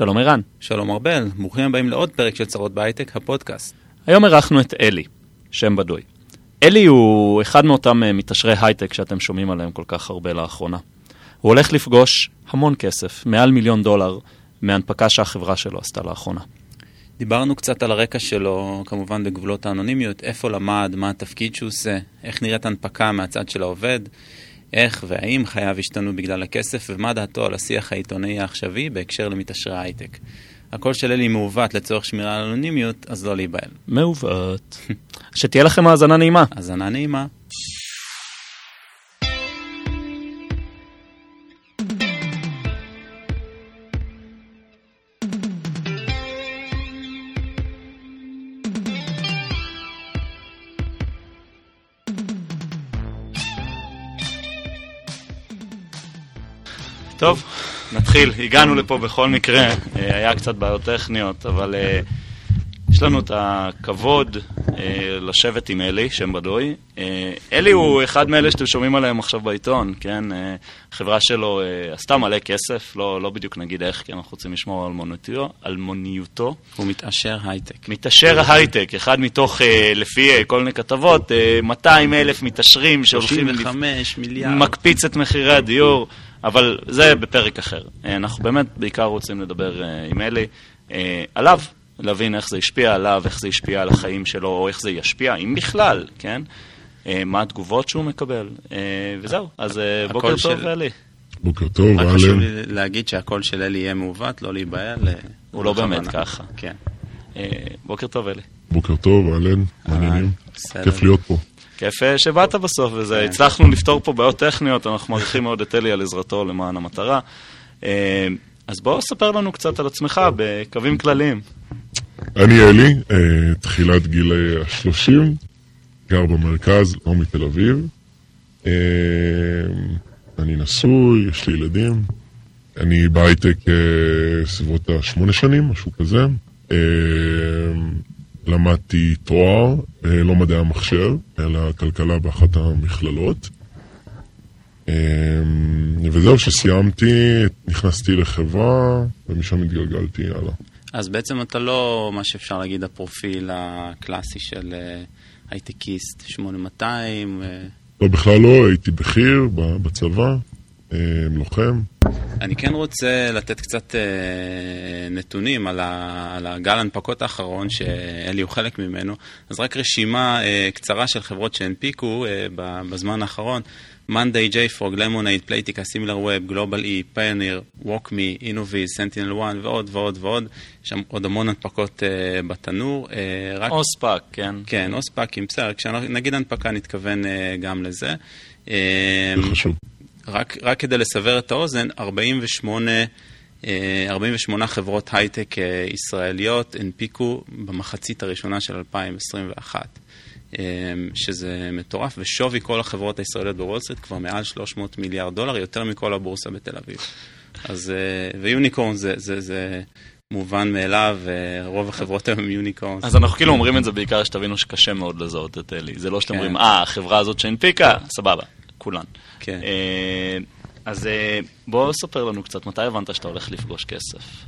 שלום ערן. שלום ארבל, ברוכים הבאים לעוד פרק של צרות בהייטק, הפודקאסט. היום אירחנו את אלי, שם בדוי. אלי הוא אחד מאותם אה, מתעשרי הייטק שאתם שומעים עליהם כל כך הרבה לאחרונה. הוא הולך לפגוש המון כסף, מעל מיליון דולר, מהנפקה שהחברה שלו עשתה לאחרונה. דיברנו קצת על הרקע שלו, כמובן בגבולות האנונימיות, איפה למד, מה התפקיד שהוא עושה, איך נראית הנפקה מהצד של העובד, איך והאם חייו השתנו בגלל הכסף, ומה דעתו על השיח העיתונאי העכשווי בהקשר למתעשרי הייטק. הקול של אלי מעוות לצורך שמירה על אנונימיות, אז לא להיבהל. מעוות. שתהיה לכם האזנה נעימה. האזנה נעימה. טוב, נתחיל. הגענו לפה בכל מקרה, אה, היה קצת בעיות טכניות, אבל אה, יש לנו את הכבוד אה, לשבת עם אלי, שם בדוי. אלי הוא אחד מאלה שאתם שומעים עליהם עכשיו בעיתון, כן? החברה שלו עשתה מלא כסף, לא, לא בדיוק נגיד איך, כי אנחנו רוצים לשמור על מוניותו. על מוניותו. הוא מתעשר הייטק. מתעשר הייטק, אחד מתוך, לפי כל מיני כתבות, 200 אלף מתעשרים שהולכים... 35 מיליארד. מקפיץ את מחירי הדיור. אבל זה בפרק אחר. אה, אנחנו באמת בעיקר רוצים לדבר אה, עם אלי אה, עליו, להבין איך זה השפיע עליו, איך זה השפיע על החיים שלו, או איך זה ישפיע, אם בכלל, כן? מה התגובות שהוא מקבל, וזהו. אז בוקר טוב, אלי. בוקר טוב, אהלן. רק חשוב לי להגיד שהקול של אלי יהיה מעוות, לא להיבהל. הוא לא באמת ככה. כן. בוקר טוב, אלי. בוקר טוב, אהלן, מעניינים. כיף להיות פה. כיף אה, שבאת בסוף, וזה, כן. הצלחנו לפתור פה בעיות טכניות, אנחנו מעריכים מאוד את אלי על עזרתו למען המטרה. אה, אז בוא ספר לנו קצת על עצמך בקווים כלליים. אני אלי, אה, תחילת גיל ה-30, גר במרכז, לא מתל אביב. אני נשוי, יש לי ילדים. אני בהייטק סביבות השמונה שנים, משהו כזה. למדתי תואר, אה, לא מדעי המחשב, אלא כלכלה באחת המכללות. אה, וזהו, כשסיימתי, נכנסתי לחברה, ומשם התגלגלתי הלאה. אז בעצם אתה לא, מה שאפשר להגיד, הפרופיל הקלאסי של אה, הייטקיסט 8200? לא, בכלל לא, הייתי בכיר בצבא, לוחם. אני כן רוצה לתת קצת אה, נתונים על, ה, על הגל הנפקות האחרון, שאלי הוא חלק ממנו. אז רק רשימה אה, קצרה של חברות שהנפיקו אה, בזמן האחרון. Monday, JFrog, Lemonade, Playtica, SimilarWeb, Global E, Pioneer, WalkMe, Innoviz, Sentinel One ועוד ועוד ועוד. יש שם עוד המון הנפקות uh, בתנור. Uh, רק... אוספק, כן. כן, אוספקים, בסדר. כשנגיד הנפקה נתכוון uh, גם לזה. זה חשוב. רק, רק כדי לסבר את האוזן, 48, 48 אה, חברות הייטק אה, ישראליות הנפיקו במחצית הראשונה של 2021, אה, שזה מטורף, ושווי כל החברות הישראליות בוול סטריט כבר מעל 300 מיליארד דולר, יותר מכל הבורסה בתל אביב. אז, ו unicorn זה, זה, זה מובן מאליו, רוב החברות היום הם. אז אנחנו כאילו אומרים את זה בעיקר שתבינו שקשה מאוד לזהות את אלי. זה לא שאתם כן. אומרים, אה, החברה הזאת שהנפיקה, סבבה. כולן. כן. אה, אז אה, בוא ספר לנו קצת, מתי הבנת שאתה הולך לפגוש כסף?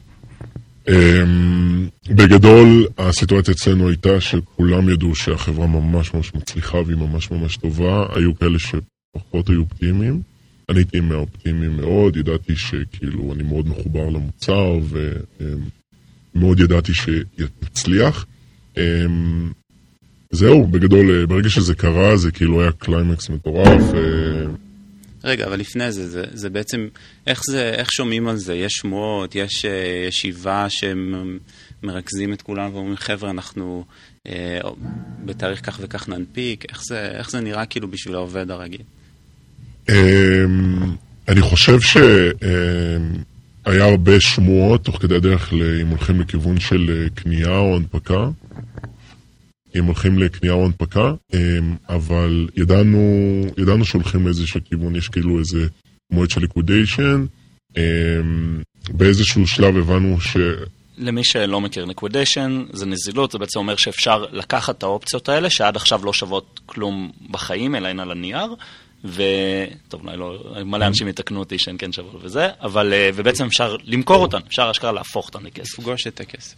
אמ, בגדול, הסיטואציה אצלנו הייתה שכולם ידעו שהחברה ממש ממש מצליחה והיא ממש ממש טובה. היו כאלה שפחות היו אופטימיים. אני הייתי מהאופטימיים מאוד, ידעתי שכאילו אני מאוד מחובר למוצר ומאוד ידעתי שיצליח. אמ, זהו, בגדול, אה, ברגע שזה קרה, זה כאילו היה קליימקס מטורף. אה. רגע, אבל לפני זה, זה, זה בעצם, איך זה, איך שומעים על זה? יש שמועות, יש אה, ישיבה שמרכזים את כולם ואומרים, חבר'ה, אנחנו אה, בתאריך כך וכך ננפיק, איך זה, איך זה נראה כאילו בשביל העובד הרגיל? אמ, אני חושב שהיה הרבה שמועות תוך כדי הדרך, אם הולכים לכיוון של קנייה או הנפקה. הם הולכים לקנייה או הנפקה, אמ, אבל ידענו, ידענו שהולכים לאיזשהו כיוון, יש כאילו איזה מועד של ליקודיישן. אמ, באיזשהו שלב הבנו ש... למי שלא מכיר, נקוודיישן זה נזילות, זה בעצם אומר שאפשר לקחת את האופציות האלה, שעד עכשיו לא שוות כלום בחיים, אלא הן על הנייר, וטוב, אולי לא, מלא אנשים יתקנו אותי שהן כן שוות וזה, אבל, אה, ובעצם אפשר למכור אותן, אפשר אשכרה להפוך אותן לכסף. לפגוש את הכסף.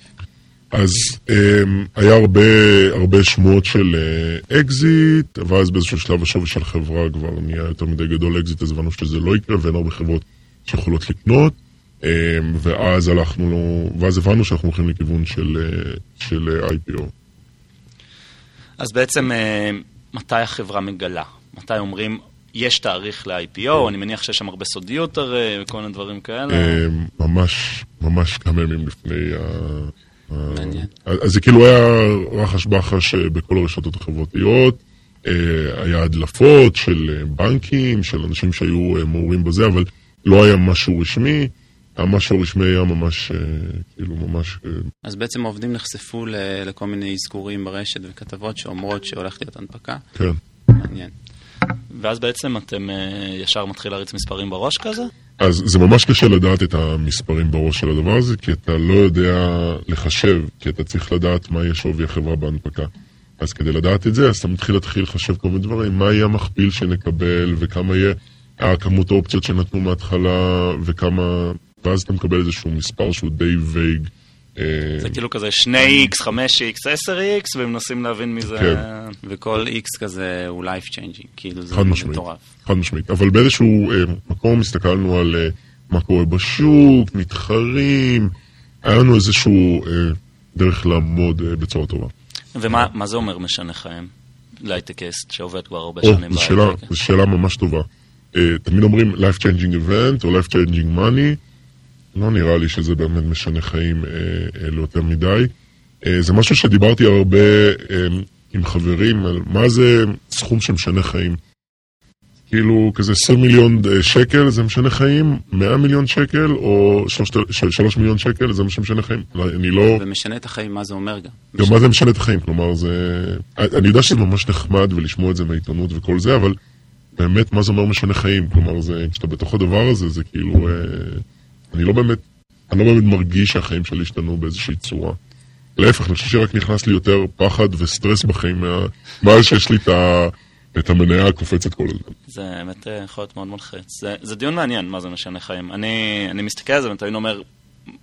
אז um, היה הרבה, הרבה שמועות של uh, אקזיט, ואז באיזשהו שלב השווי של החברה כבר נהיה יותר מדי גדול אקזיט, אז הבנו שזה לא יקרה, ואין הרבה חברות שיכולות לקנות, um, ואז הלכנו, ואז הבנו שאנחנו הולכים לכיוון של, uh, של uh, IPO. אז בעצם, uh, מתי החברה מגלה? מתי אומרים, יש תאריך ל-IPO, אני מניח שיש שם הרבה סודיות הרי, וכל מיני דברים כאלה. ממש, ממש כמה ימים לפני ה... מעניין. אז זה כאילו היה רחש בחש אה, בכל הרשתות החברתיות, אה, היה הדלפות של אה, בנקים, של אנשים שהיו מעורים בזה, אבל לא היה משהו רשמי. המשהו הרשמי היה ממש, כאילו ממש... אז בעצם העובדים נחשפו לכל מיני אזכורים ברשת וכתבות שאומרות שהולכת להיות הנפקה? כן. מעניין. ואז בעצם אתם ישר מתחיל להריץ מספרים בראש כזה? אז זה ממש קשה לדעת את המספרים בראש של הדבר הזה, כי אתה לא יודע לחשב, כי אתה צריך לדעת מה יהיה שווי החברה בהנפקה. אז כדי לדעת את זה, אז אתה מתחיל להתחיל לחשב כל מיני דברים, מה יהיה המכפיל שנקבל, וכמה יהיה הכמות האופציות שנתנו מההתחלה, וכמה... ואז אתה מקבל איזשהו מספר שהוא די vague. אה, זה כאילו כזה 2x, 5x, 10x, ומנסים להבין מזה... כן. וכל x כזה הוא life changing, כאילו זה מטורף. חד משמעית, אבל באיזשהו אה, מקום הסתכלנו על אה, מה קורה בשוק, מתחרים, היה לנו איזשהו דרך לעמוד בצורה טובה. ומה זה אומר משנה חיים? הייטקיסט שעובד כבר הרבה שנים בהייטק. זו שאלה ממש טובה. תמיד אומרים life changing event או life changing money, לא נראה לי שזה באמת משנה חיים uh, uh, ליותר מדי. Uh, זה משהו שדיברתי הרבה uh, עם חברים על מה זה סכום שמשנה חיים. כאילו כזה 20 מיליון אה, שקל זה משנה חיים, 100 מיליון שקל או 3 מיליון שקל זה משנה חיים. אני לא... ומשנה את החיים, מה זה אומר גם? גם מה זה משנה את החיים, כלומר זה... אני יודע שזה ממש נחמד ולשמוע את זה מהעיתונות וכל זה, אבל באמת מה זה אומר משנה חיים? כלומר זה, כשאתה בתוך הדבר הזה, זה כאילו... אה, אני לא באמת, אני לא באמת מרגיש שהחיים שלי השתנו באיזושהי צורה. להפך, אני חושב שרק נכנס לי יותר פחד וסטרס בחיים, מאז שיש לי את ה... את המניה הקופצת כל הזמן. זה באמת אה, יכול להיות מאוד מלחיץ. זה, זה דיון מעניין, מה זה משנה חיים. אני, אני מסתכל על זה ותמיד אומר,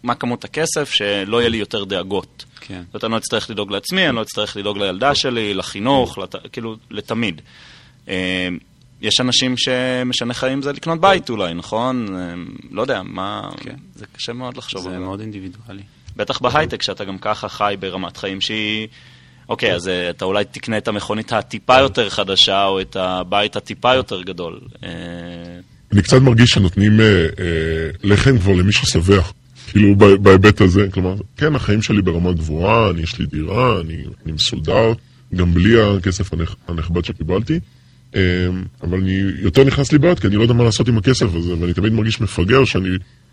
מה כמות הכסף שלא יהיה לי יותר דאגות. כן. זאת אני לא אצטרך לדאוג לעצמי, אני לא אצטרך לדאוג לילדה שלי, לחינוך, לת... כאילו, לתמיד. יש אנשים שמשנה חיים זה לקנות בית אולי, נכון? אה, לא יודע, מה... כן. זה קשה מאוד לחשוב על זה. זה מאוד אינדיבידואלי. בטח בהייטק, שאתה גם ככה חי ברמת חיים שהיא... אוקיי, אז אה, אתה אולי תקנה את המכונית הטיפה יותר חדשה, או את הבית הטיפה יותר גדול. אה, אני קצת מרגיש שנותנים אה, לחם כבר למי ששבע. כאילו בהיבט הזה, כלומר, כן, החיים שלי ברמה גבוהה, אני יש לי דירה, אני, אני מסודר, גם בלי הכסף הנכבד שקיבלתי, אבל אני יותר נכנס לי בעיות, כי אני לא יודע מה לעשות עם הכסף הזה, ואני תמיד מרגיש מפגר שאני,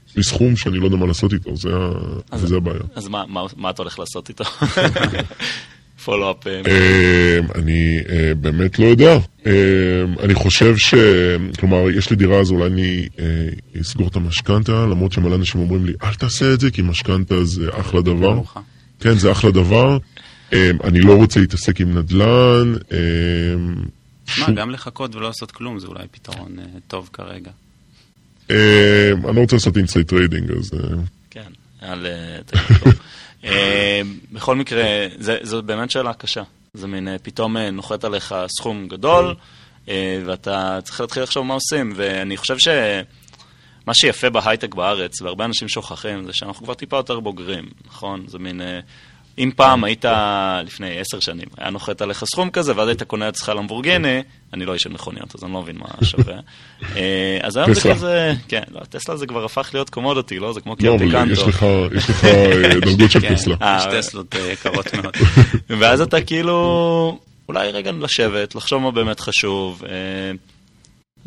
יש לי סכום שאני לא יודע מה לעשות איתו, זה, אז, זה הבעיה. אז מה, מה, מה אתה הולך לעשות איתו? פולו-אפ? אה, אמ, אני אה, באמת לא יודע. אמ, אני חושב ש... כלומר, יש לי דירה, אז אולי אני אה, אסגור את המשכנתה, למרות שמלא אנשים אומרים לי, אל תעשה את זה, כי משכנתה זה אחלה דבר. כן, זה אחלה דבר. אמ, אני לא רוצה להתעסק עם נדל"ן. מה, גם לחכות ולא לעשות כלום זה אולי פתרון טוב כרגע. אני לא רוצה לעשות inside trading, אז... כן, על... אה, בכל מקרה, זו באמת שאלה קשה. זה מין, אה, פתאום אה, נוחת עליך סכום גדול, ואתה צריך להתחיל לחשוב מה עושים. ואני חושב שמה שיפה בהייטק בארץ, והרבה אנשים שוכחים, זה שאנחנו כבר טיפה יותר בוגרים, נכון? זה מין... אם פעם היית, לפני עשר שנים, היה נוחת עליך סכום כזה, ואז היית קונה אצלך למבורגני, אני לא איש של מכוניות, אז אני לא מבין מה שווה. אה, אז היום זה כזה, כן, לא, טסלה זה כבר הפך להיות קומודוטי, לא? זה כמו. לא, אבל יש לך אה, דרגות של כן, טסלה. יש טסלות אה, יקרות מאוד. ואז אתה כאילו, אולי רגע לשבת, לחשוב מה באמת חשוב.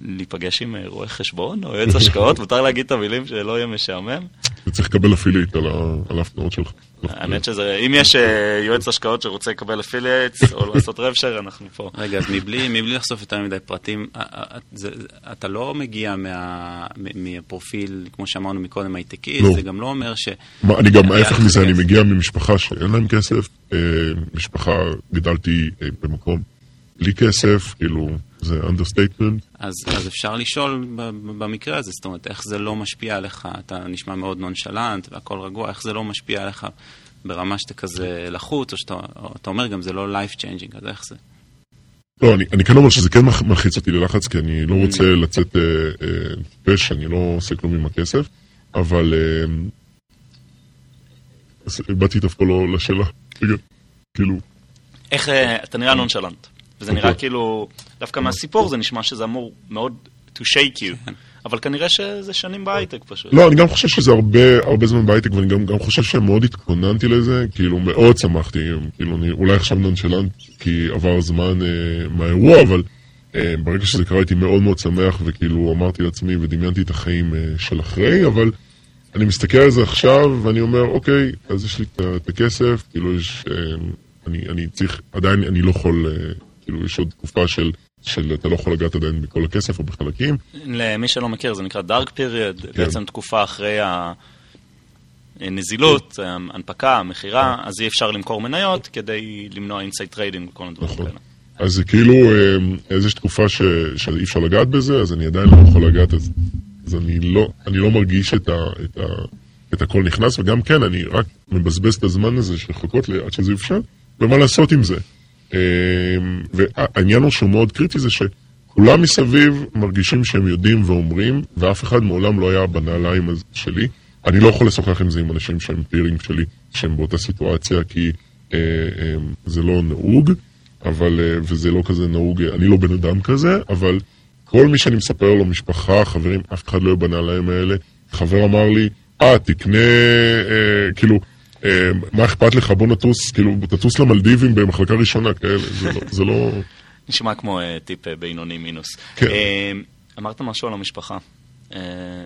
להיפגש עם רואה חשבון או יועץ השקעות, מותר להגיד את המילים שלא יהיה משעמם. אתה צריך לקבל affiliate על ההפניות שלך. האמת שזה, אם יש אה, יועץ השקעות שרוצה לקבל affiliates או לעשות rev share, אנחנו פה. רגע, אז מבלי לחשוף יותר מדי פרטים, אה, אה, אתה לא מגיע מהפרופיל, כמו שאמרנו מקודם, הייטקיסט, לא. זה גם לא אומר ש... אני גם, ההפך מזה, אני מגיע ממשפחה שאין להם כסף, משפחה, גדלתי במקום בלי כסף, כאילו... זה understatement. אז, אז אפשר לשאול במקרה הזה, זאת אומרת, איך זה לא משפיע עליך, אתה נשמע מאוד נונשלנט והכל רגוע, איך זה לא משפיע עליך ברמה שאתה כזה לחוץ, או שאתה או אתה אומר גם זה לא life changing, אז איך זה? לא, אני, אני כן אומר שזה כן מלחיץ אותי ללחץ, כי אני לא רוצה לצאת אה, אה, פש, אני לא עושה כלום עם הכסף, אבל אה, באתי דווקא לא לשאלה, רגע, כאילו... איך, אה, אתה נראה נונשלנט, וזה נראה. כאילו, דווקא מהסיפור זה נשמע שזה אמור מאוד to shake you. כן. אבל כנראה שזה שנים בהייטק פשוט. לא, אני גם חושב שזה הרבה, הרבה זמן בהייטק, ואני גם, גם חושב שמאוד התכוננתי לזה, כאילו מאוד שמחתי, כאילו אני אולי עכשיו נונשלנט כי עבר זמן אה, מהאירוע, אבל אה, ברגע שזה קרה הייתי מאוד מאוד שמח, וכאילו אמרתי לעצמי ודמיינתי את החיים אה, של אחרי, אבל אני מסתכל על זה עכשיו, ואני אומר, אוקיי, אז יש לי את הכסף, כאילו יש, אה, אני, אני צריך, עדיין אני לא יכול, אה, כאילו יש עוד תקופה של... של אתה לא יכול לגעת עדיין בכל הכסף או בחלקים. למי שלא מכיר, זה נקרא dark period, כן. בעצם תקופה אחרי הנזילות, הנפקה, מכירה, אז אי אפשר למכור מניות כדי למנוע insider trading וכל הדברים נכון. כאלה. אז זה כאילו אמ, איזושהי תקופה ש, שאי אפשר לגעת בזה, אז אני עדיין לא יכול לגעת, אז, אז אני, לא, אני לא מרגיש את, ה, את, ה, את הכל נכנס, וגם כן, אני רק מבזבז את הזמן הזה של לחכות עד שזה יופשל, ומה לעשות עם זה. אמ, והעניין הוא שהוא מאוד קריטי זה שכולם מסביב מרגישים שהם יודעים ואומרים, ואף אחד מעולם לא היה בנעליים שלי. אני לא יכול לשוחח עם זה עם אנשים שהם פירינג שלי, שהם באותה סיטואציה, כי אה, אה, זה לא נהוג, אבל, אה, וזה לא כזה נהוג, אני לא בן אדם כזה, אבל כל מי שאני מספר לו, משפחה, חברים, אף אחד לא יהיה בנעליים האלה. חבר אמר לי, אה, תקנה, אה, כאילו, מה אכפת לך, בוא נטוס, כאילו, תטוס למלדיבים במחלקה ראשונה, כאלה, זה לא... לא... נשמע כמו uh, טיפ uh, בינוני מינוס. כן. אמרת משהו על המשפחה.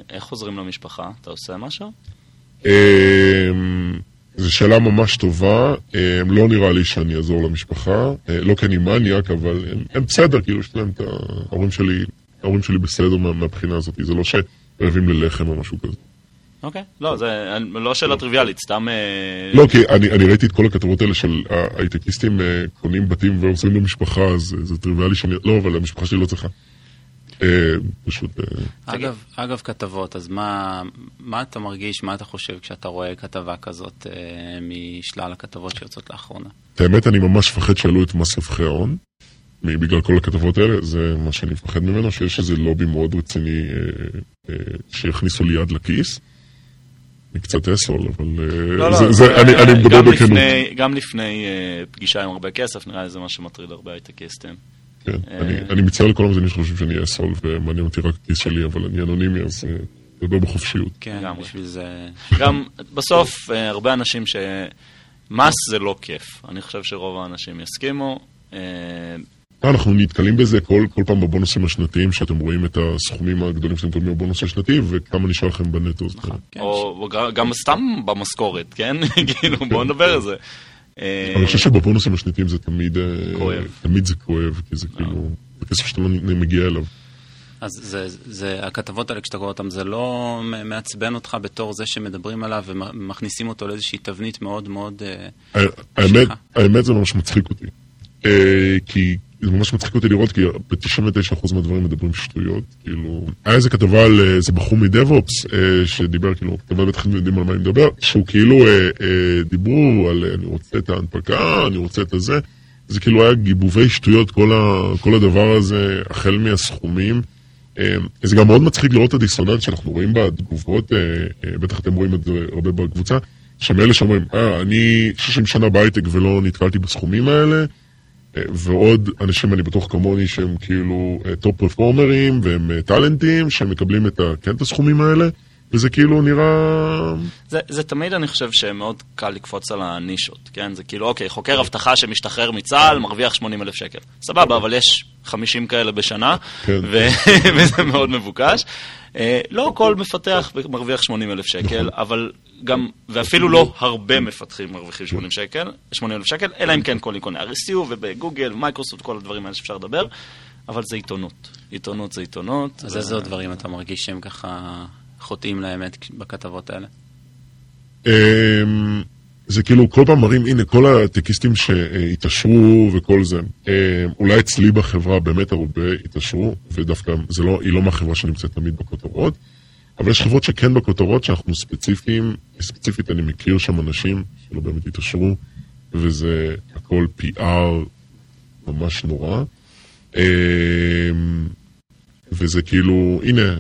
איך חוזרים למשפחה? אתה עושה משהו? זו שאלה ממש טובה, לא נראה לי שאני אעזור למשפחה, לא כי אני מניאק, אבל הם, בסדר, כאילו, יש להם את ההורים שלי, ההורים שלי בסדר מה, מהבחינה הזאת, זה לא שרעבים ללחם או משהו כזה. אוקיי, לא, זה לא שאלה טריוויאלית, סתם... אה, לא, כי אני ראיתי את כל הכתבות האלה של ההייטקיסטים אה, קונים בתים ועושים לו משפחה, אז זה טריוויאלי שאני... לא, אבל המשפחה שלי לא צריכה. אה, פשוט... אגב, אגב כתבות, אז מה, מה אתה מרגיש, מה אתה חושב כשאתה רואה כתבה כזאת משלל הכתבות שיוצאות לאחרונה? האמת, אני ממש מפחד שיעלו את מס רווחי ההון. בגלל כל הכתבות האלה, זה מה שאני מפחד ממנו, שיש איזה לובי מאוד רציני אה, אה, שיכניסו לי יד לכיס. אני קצת אסול, אבל אה, לא, לא, זה, אני, אני מדבר בכנות. גם לפני uh, פגישה עם הרבה כסף, נראה לי זה מה שמטריד הרבה הייטקיסטים. כן, uh, אני, אני מצטער לכל המזינים שחושבים שאני אסול ומעניין אותי רק הכיס שלי, אבל אני אנונימי, אז נדבר בחופשיות. כן, גם בשביל זה... גם בסוף, הרבה אנשים שמס זה לא כיף. אני חושב שרוב האנשים יסכימו. אנחנו נתקלים בזה כל, כל פעם בבונוסים השנתיים, שאתם רואים את הסכומים הגדולים שאתם מקבלים בבונוס השנתי, וכמה נשאר לכם בנטו. נכון, כן. או גם סתם במשכורת, כן? כאילו, בואו נדבר על זה. אני חושב שבבונוסים השנתיים זה תמיד... אה, כואב. תמיד זה כואב, כי זה כאילו... זה כסף שאתה לא מגיע אליו. אז זה, זה, הכתבות האלה, כשאתה קורא אותן, זה לא מעצבן אותך בתור זה שמדברים עליו ומכניסים אותו לאיזושהי תבנית מאוד מאוד... אה, האמת, האמת זה ממש מצחיק אותי. אה, כי זה ממש מצחיק אותי לראות, כי ב-99% מהדברים מדברים שטויות. כאילו, היה איזה כתבה על איזה בחור מדב-אופס, אה, שדיבר, כאילו, כתבה בטח יודעים על מה אני מדבר, שהוא כאילו, אה, אה, דיברו על אני רוצה את ההנפקה, אני רוצה את הזה. זה כאילו היה גיבובי שטויות, כל, ה, כל הדבר הזה, החל מהסכומים. אה, זה גם מאוד מצחיק לראות את הדיסוננס שאנחנו רואים בתגובות, אה, אה, בטח אתם רואים את זה הרבה בקבוצה, כאלה שאומרים, אה, אני 60 שנה בהייטק ולא נתקלתי בסכומים האלה. ועוד אנשים, אני בטוח כמוני, שהם כאילו top אה, פרפורמרים והם אה, טאלנטים, שהם מקבלים את, כן, את הסכומים האלה, וזה כאילו נראה... זה, זה תמיד, אני חושב, שמאוד קל לקפוץ על הנישות, כן? זה כאילו, אוקיי, חוקר אבטחה שמשתחרר מצה"ל, מרוויח 80 אלף שקל. סבבה, אבל יש 50 כאלה בשנה, כן. ו... וזה מאוד מבוקש. אה, לא כל מפתח מרוויח 80 אלף שקל, אבל גם, ואפילו לא הרבה מפתחים מרוויחים 80 שקל, 80 אלף שקל, אלא אם כן כל איקוני RSU ובגוגל, מייקרוסופט, כל הדברים האלה שאפשר לדבר, אבל זה עיתונות. עיתונות זה עיתונות. אז איזה עוד דברים אתה מרגיש שהם ככה חוטאים לאמת בכתבות האלה? אמ, זה כאילו כל פעם מראים, הנה, כל הטקיסטים שהתעשרו וכל זה. אה, אולי אצלי בחברה באמת הרבה התעשרו, ודווקא זה לא, היא לא מהחברה שנמצאת תמיד בכותרות, אבל יש חברות שכן בכותרות, שאנחנו ספציפיים, ספציפית אני מכיר שם אנשים שלא באמת התעשרו, וזה הכל PR ממש נורא. אה, וזה כאילו, הנה,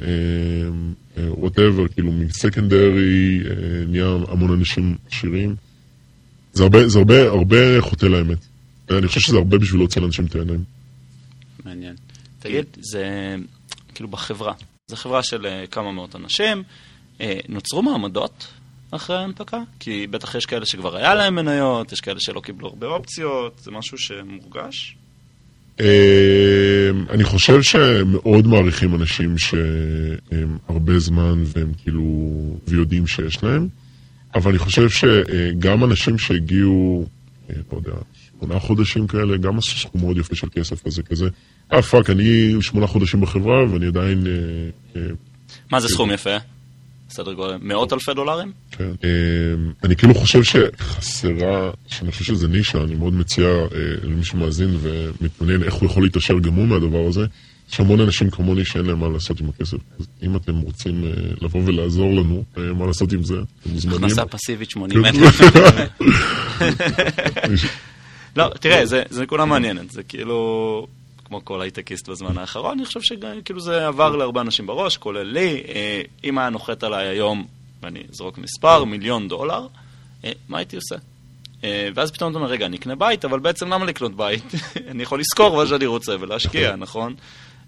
וואטאבר, כאילו מסקנדרי נהיה המון אנשים עשירים. זה הרבה, זה הרבה, הרבה חוטא לאמת. אני חושב שזה הרבה בשביל להוציא לאנשים את העיניים. מעניין. תגיד, זה כאילו בחברה, זו חברה של אה, כמה מאות אנשים, אה, נוצרו מעמדות אחרי ההנפקה? כי בטח יש כאלה שכבר היה להם מניות, יש כאלה שלא קיבלו הרבה אופציות, זה משהו שמורגש? אה, אני חושב שמאוד מעריכים אנשים שהם הרבה זמן והם כאילו, ויודעים שיש להם. אבל אני חושב שגם אנשים שהגיעו, לא יודע, שמונה חודשים כאלה, גם עשו סכום מאוד יפה של כסף כזה כזה. אה, fuck, אני שמונה חודשים בחברה ואני עדיין... אה, אה, מה זה סכום יפה? סדר גודל, מאות אלפי דולרים? כן. אני כאילו חושב שחסרה, שאני חושב שזה נישה, אני מאוד מציע למי שמאזין ומתעניין איך הוא יכול להתעשר גם הוא מהדבר הזה. יש המון אנשים כמוני שאין להם מה לעשות עם הכסף. אז אם אתם רוצים לבוא ולעזור לנו, מה לעשות עם זה, אתם מוזמנים. הכנסה פסיבית 80 כן. לא, תראה, זה, זה נקודה מעניינת, זה כאילו, כמו כל הייטקיסט בזמן האחרון, אני חושב שכאילו זה עבר להרבה אנשים בראש, כולל לי. אה, אם היה נוחת עליי היום, ואני אזרוק מספר, מיליון דולר, מה הייתי עושה? ואז פתאום אתה אומר, רגע, אני אקנה בית, אבל בעצם למה לקנות בית? אני יכול לשכור מה שאני רוצה ולהשקיע, נכון?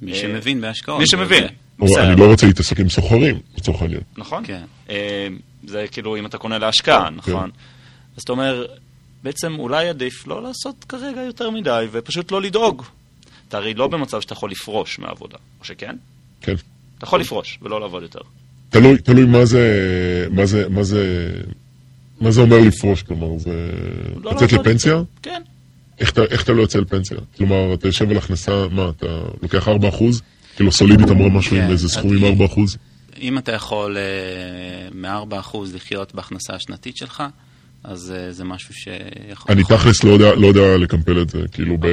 מי שמבין בהשקעות. מי שמבין. אני לא רוצה להתעסק עם סוחרים, לצורך העניין. נכון. כן. אה, זה כאילו אם אתה קונה להשקעה, כן. נכון. אז אתה אומר, בעצם אולי עדיף לא לעשות כרגע יותר מדי, ופשוט לא לדאוג. אתה הרי לא במצב שאתה יכול לפרוש מהעבודה, או שכן? כן. אתה יכול לפרוש ולא לעבוד יותר. תלוי, תלוי מה זה, מה זה, מה זה, מה זה אומר לפרוש, כלומר, זה לא לצאת לפנסיה? כן. איך אתה, איך אתה לא יוצא לפנסיה? כלומר, אתה יושב על הכנסה, מה, אתה לוקח 4%? כאילו סולידית אמרה משהו כן, עם איזה סכום עם 4%? אם אתה יכול uh, מ-4% לחיות בהכנסה השנתית שלך, אז uh, זה משהו שיכול... אני תכלס לא יודע, לא יודע לקמפל את זה, כאילו ב...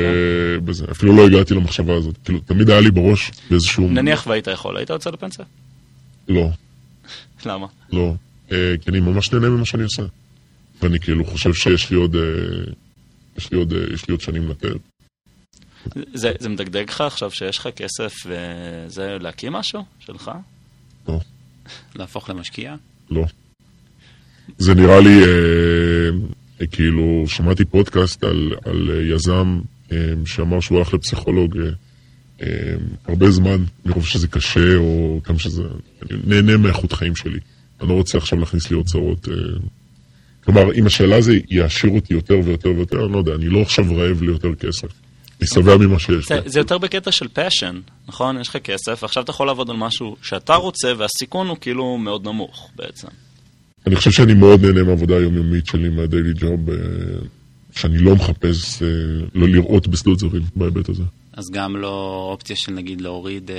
בזה. אפילו לא הגעתי למחשבה הזאת. כאילו, תמיד היה לי בראש באיזשהו... נניח והיית יכול, היית יוצא לפנסיה? לא. למה? לא. Uh, כי אני ממש נהנה ממה שאני עושה. ואני כאילו חושב שיש לי עוד... Uh, יש לי עוד, אה, יש לי עוד שנים לתת. זה, זה מדגדג לך עכשיו שיש לך כסף וזה להקים משהו שלך? לא. להפוך למשקיע? לא. זה נראה לי, אה, אה, כאילו, שמעתי פודקאסט על, על יזם אה, שאמר שהוא הלך לפסיכולוג אה, אה, הרבה זמן, מרוב שזה קשה או כמה שזה, אני נהנה מאיכות חיים שלי. אני לא רוצה עכשיו להכניס לי הוצאות. אה, כלומר, אם השאלה זה יעשיר אותי יותר ויותר ויותר, אני לא יודע, אני לא עכשיו רעב ליותר כסף. אני שבע ממה שיש לי. זה יותר בקטע של passion, נכון? יש לך כסף, ועכשיו אתה יכול לעבוד על משהו שאתה רוצה, והסיכון הוא כאילו מאוד נמוך בעצם. אני חושב שאני מאוד נהנה מהעבודה היומיומית שלי, מה daily job, אה, שאני לא מחפש אה, לא לראות בשדות זרים בהיבט הזה. אז גם לא אופציה של נגיד להוריד אה,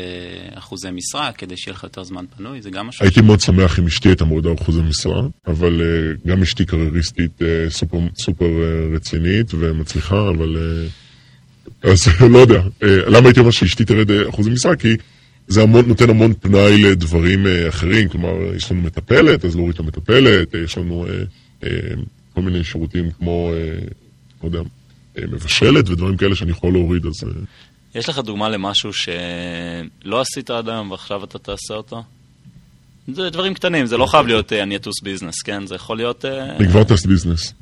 אחוזי משרה כדי שיהיה לך יותר זמן פנוי, זה גם משהו... הייתי מאוד שמח אם אשתי הייתה מורידה אחוזי משרה, אבל גם אשתי קרייריסטית סופר, סופר רצינית ומצליחה, אבל... אז לא יודע, למה הייתי אומר שאשתי תרד אחוזי משרה? כי זה המון, נותן המון פנאי לדברים אה, אחרים, כלומר, יש לנו מטפלת, אז להוריד את המטפלת, אה, יש לנו אה, אה, כל מיני שירותים כמו, אה, לא יודע, מבשלת ודברים כאלה שאני יכול להוריד, אז... אה, יש לך דוגמה למשהו שלא עשית עד היום ועכשיו אתה תעשה אותו? זה דברים קטנים, זה לא חייב להיות אה, אני אטוס business, כן? זה יכול להיות... אה, אני כבר טס business.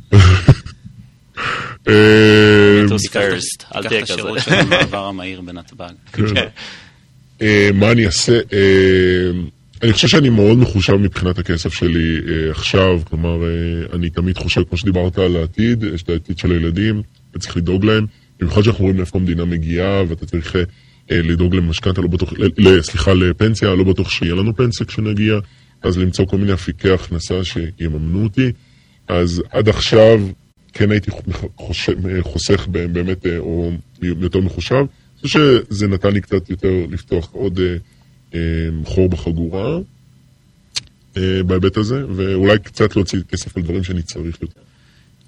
אטוס first, אל תהיה כזה. תיקח את השירות של המעבר המהיר בנתב"ג. כן. מה אני אעשה? אני חושב שאני מאוד מחושב מבחינת הכסף שלי אה, עכשיו, כלומר, אה, אני תמיד חושב, כמו שדיברת על העתיד, יש את העתיד של הילדים, וצריך לדאוג להם, במיוחד שאנחנו רואים לאיפה המדינה מגיעה, ואתה צריך אה, לדאוג למשכנתה, לא בטוח, סליחה, לפנסיה, לא בטוח שיהיה לנו פנסיה כשנגיע, אז למצוא כל מיני אפיקי הכנסה שיממנו אותי. אז עד עכשיו כן הייתי חושב, חוסך באמת, או יותר מחושב. חושב שזה נתן לי קצת יותר לפתוח עוד... אמ, חור בחגורה אה, בהיבט הזה, ואולי קצת להוציא כסף על דברים שאני צריך יותר.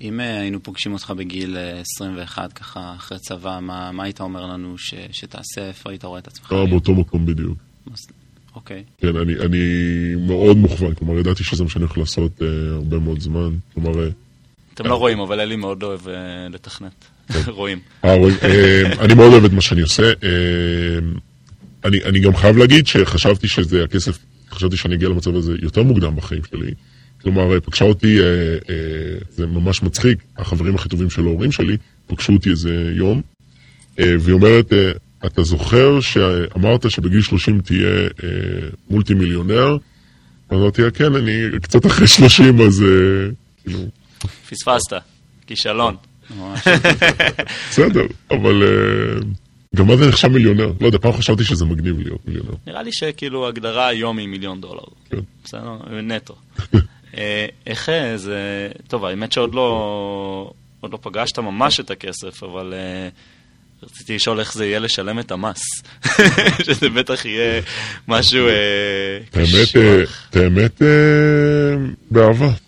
אם אה, היינו פוגשים אותך בגיל אה, 21, ככה אחרי צבא, מה, מה היית אומר לנו ש, שתעשה? איפה היית רואה את עצמך? אה, באותו מקום בדיוק. מס- אוקיי. כן, אני, אני מאוד מוכוון, כלומר, ידעתי שזה מה שאני הולך לעשות אה, הרבה מאוד זמן. כלומר, אה, אתם לא רואים, אבל אלי מאוד אוהב אה, לתכנת. רואים. אה, אה, אני מאוד אוהב את מה שאני עושה. אה, אני, אני גם חייב להגיד שחשבתי שזה הכסף, חשבתי שאני אגיע למצב הזה יותר מוקדם בחיים שלי. כלומר, פגשה אותי, אה, אה, זה ממש מצחיק, החברים הכי טובים של ההורים שלי פגשו אותי איזה יום, אה, והיא אומרת, אה, אתה זוכר שאמרת שבגיל 30 תהיה אה, מולטי מיליונר? אמרתי לה, כן, אני קצת אחרי 30, אז אה, כאילו, פספסת. כישלון. בסדר, אבל אה, גם מה זה נחשב מיליונר? לא יודע, פעם חשבתי שזה מגניב להיות מיליונר. נראה לי שכאילו ההגדרה היום היא מיליון דולר. כן. בסדר? נטו. אה, איך אה, זה... טוב, האמת שעוד לא... עוד לא פגשת ממש את הכסף, אבל רציתי לשאול איך זה יהיה לשלם את המס. שזה בטח יהיה משהו קשוח. את האמת, אה, באהבה.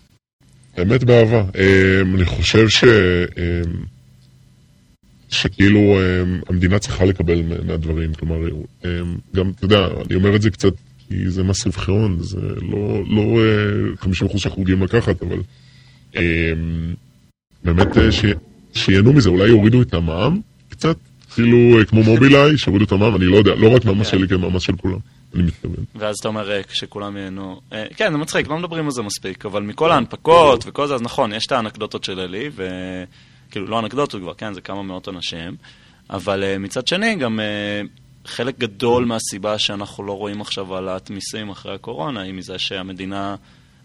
האמת באהבה. אה, אני חושב ש... אה, שכאילו אה, המדינה צריכה לקבל מה- מהדברים, כלומר, אה, גם, אתה יודע, אני אומר את זה קצת כי זה מס רווחי הון, זה לא, לא אה, 50% שאנחנו רגילים לקחת, אבל אה, באמת אה, ש, שיהנו מזה, אולי יורידו את המע"מ קצת, כאילו אה, כמו מובילאיי, שיורידו את המע"מ, אני לא יודע, לא רק מהמס כן. שלי, כן, מהמס של כולם, אני מתכוון. ואז אתה אומר אה, שכולם ייהנו. אה, כן, זה מצחיק, לא מדברים על זה מספיק, אבל מכל ההנפקות וכל זה, אז נכון, יש את האנקדוטות של אלי, וכאילו, לא אנקדוטות כבר, כן, זה כמה מאות אנשים, אבל אה, מצד שני, גם חלק גדול מהסיבה שאנחנו לא רואים עכשיו העלאת מיסים אחרי הקורונה, היא מזה שהמדינה,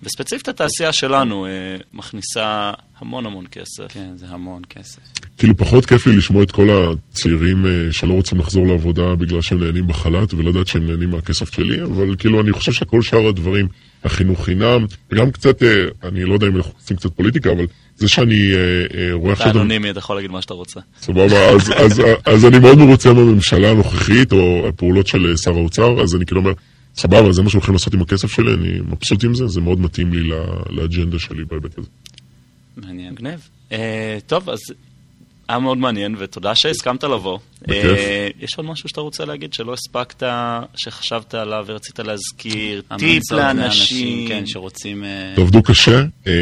וספציפית התעשייה שלנו, אה, מכניסה המון המון כסף. כן, זה המון כסף. כאילו פחות כיף לי לשמוע את כל הצעירים אה, שלא רוצים לחזור לעבודה בגלל שהם נהנים בחל"ת ולדעת שהם נהנים מהכסף שלי, אבל כאילו אני חושב שכל שאר הדברים, החינוך חינם, וגם קצת, אה, אני לא יודע אם אנחנו עושים קצת פוליטיקה, אבל זה שאני אה, אה, רואה אתה עכשיו... אנונימי, אתה יכול להגיד מה שאתה רוצה. סבבה, אז, אז, אז אני מאוד מרוצה מהממשלה הנוכחית, או הפעולות של שר האוצר, אז אני כאילו אומר, סבבה, זה מה שהולכים לעשות עם הכסף שלי, אני מבסוט עם זה, זה מאוד מתאים לי לאג'נדה שלי בהיבט הזה. מעניין. מגניב. אה, טוב, אז היה מאוד מעניין, ותודה שהסכמת לבוא. בכיף. אה, יש עוד משהו שאתה רוצה להגיד שלא הספקת, שחשבת עליו ורצית להזכיר? טיפ לאנשים. כן, שרוצים... אה, תעבדו קשה. אה,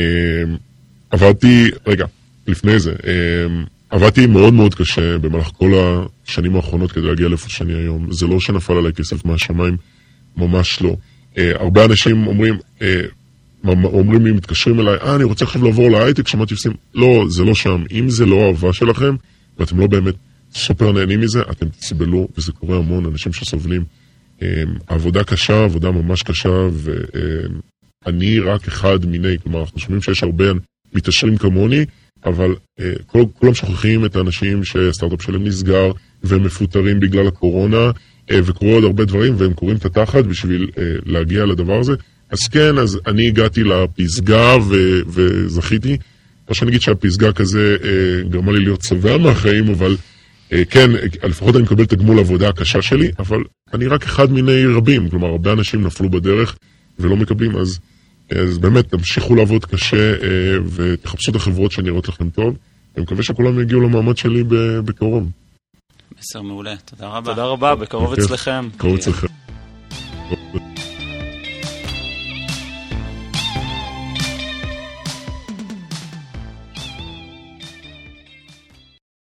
עבדתי, רגע, לפני זה, אה, עבדתי מאוד מאוד קשה במהלך כל השנים האחרונות כדי להגיע לאיפה שאני היום. זה לא שנפל עליי כסף מהשמיים, ממש לא. אה, הרבה אנשים אומרים, ממ- אומרים לי, מתקשרים אליי, אה, אני רוצה עכשיו לעבור להייטק, שמעתי עושים, לא, זה לא שם. אם זה לא אהבה שלכם, ואתם לא באמת סופר נהנים מזה, אתם תסבלו, וזה קורה המון, אנשים שסובלים. אה, עבודה קשה, עבודה ממש קשה, ואני רק אחד מיני, כלומר, אנחנו שומעים שיש הרבה מתעשרים כמוני, אבל כל, כולם שוכחים את האנשים שהסטארט-אפ שלהם נסגר, והם מפוטרים בגלל הקורונה, אה, וקורים עוד הרבה דברים, והם קוראים את התחת בשביל אה, להגיע לדבר הזה. אז כן, אז אני הגעתי לפסגה ו- וזכיתי. לא שאני אגיד שהפסגה כזה אה, גרמה לי להיות שבע מהחיים, אבל כן, לפחות אני מקבל תגמול עבודה הקשה שלי, אבל אני רק אחד מיני רבים, כלומר, הרבה אנשים נפלו בדרך ולא מקבלים, אז, אז באמת, תמשיכו לעבוד קשה ותחפשו את החברות שנראות לכם טוב, אני מקווה שכולם יגיעו למעמד שלי בקרוב. מסר מעולה, תודה רבה. תודה רבה, בקרוב. אצלכם. קרוב אצלכם.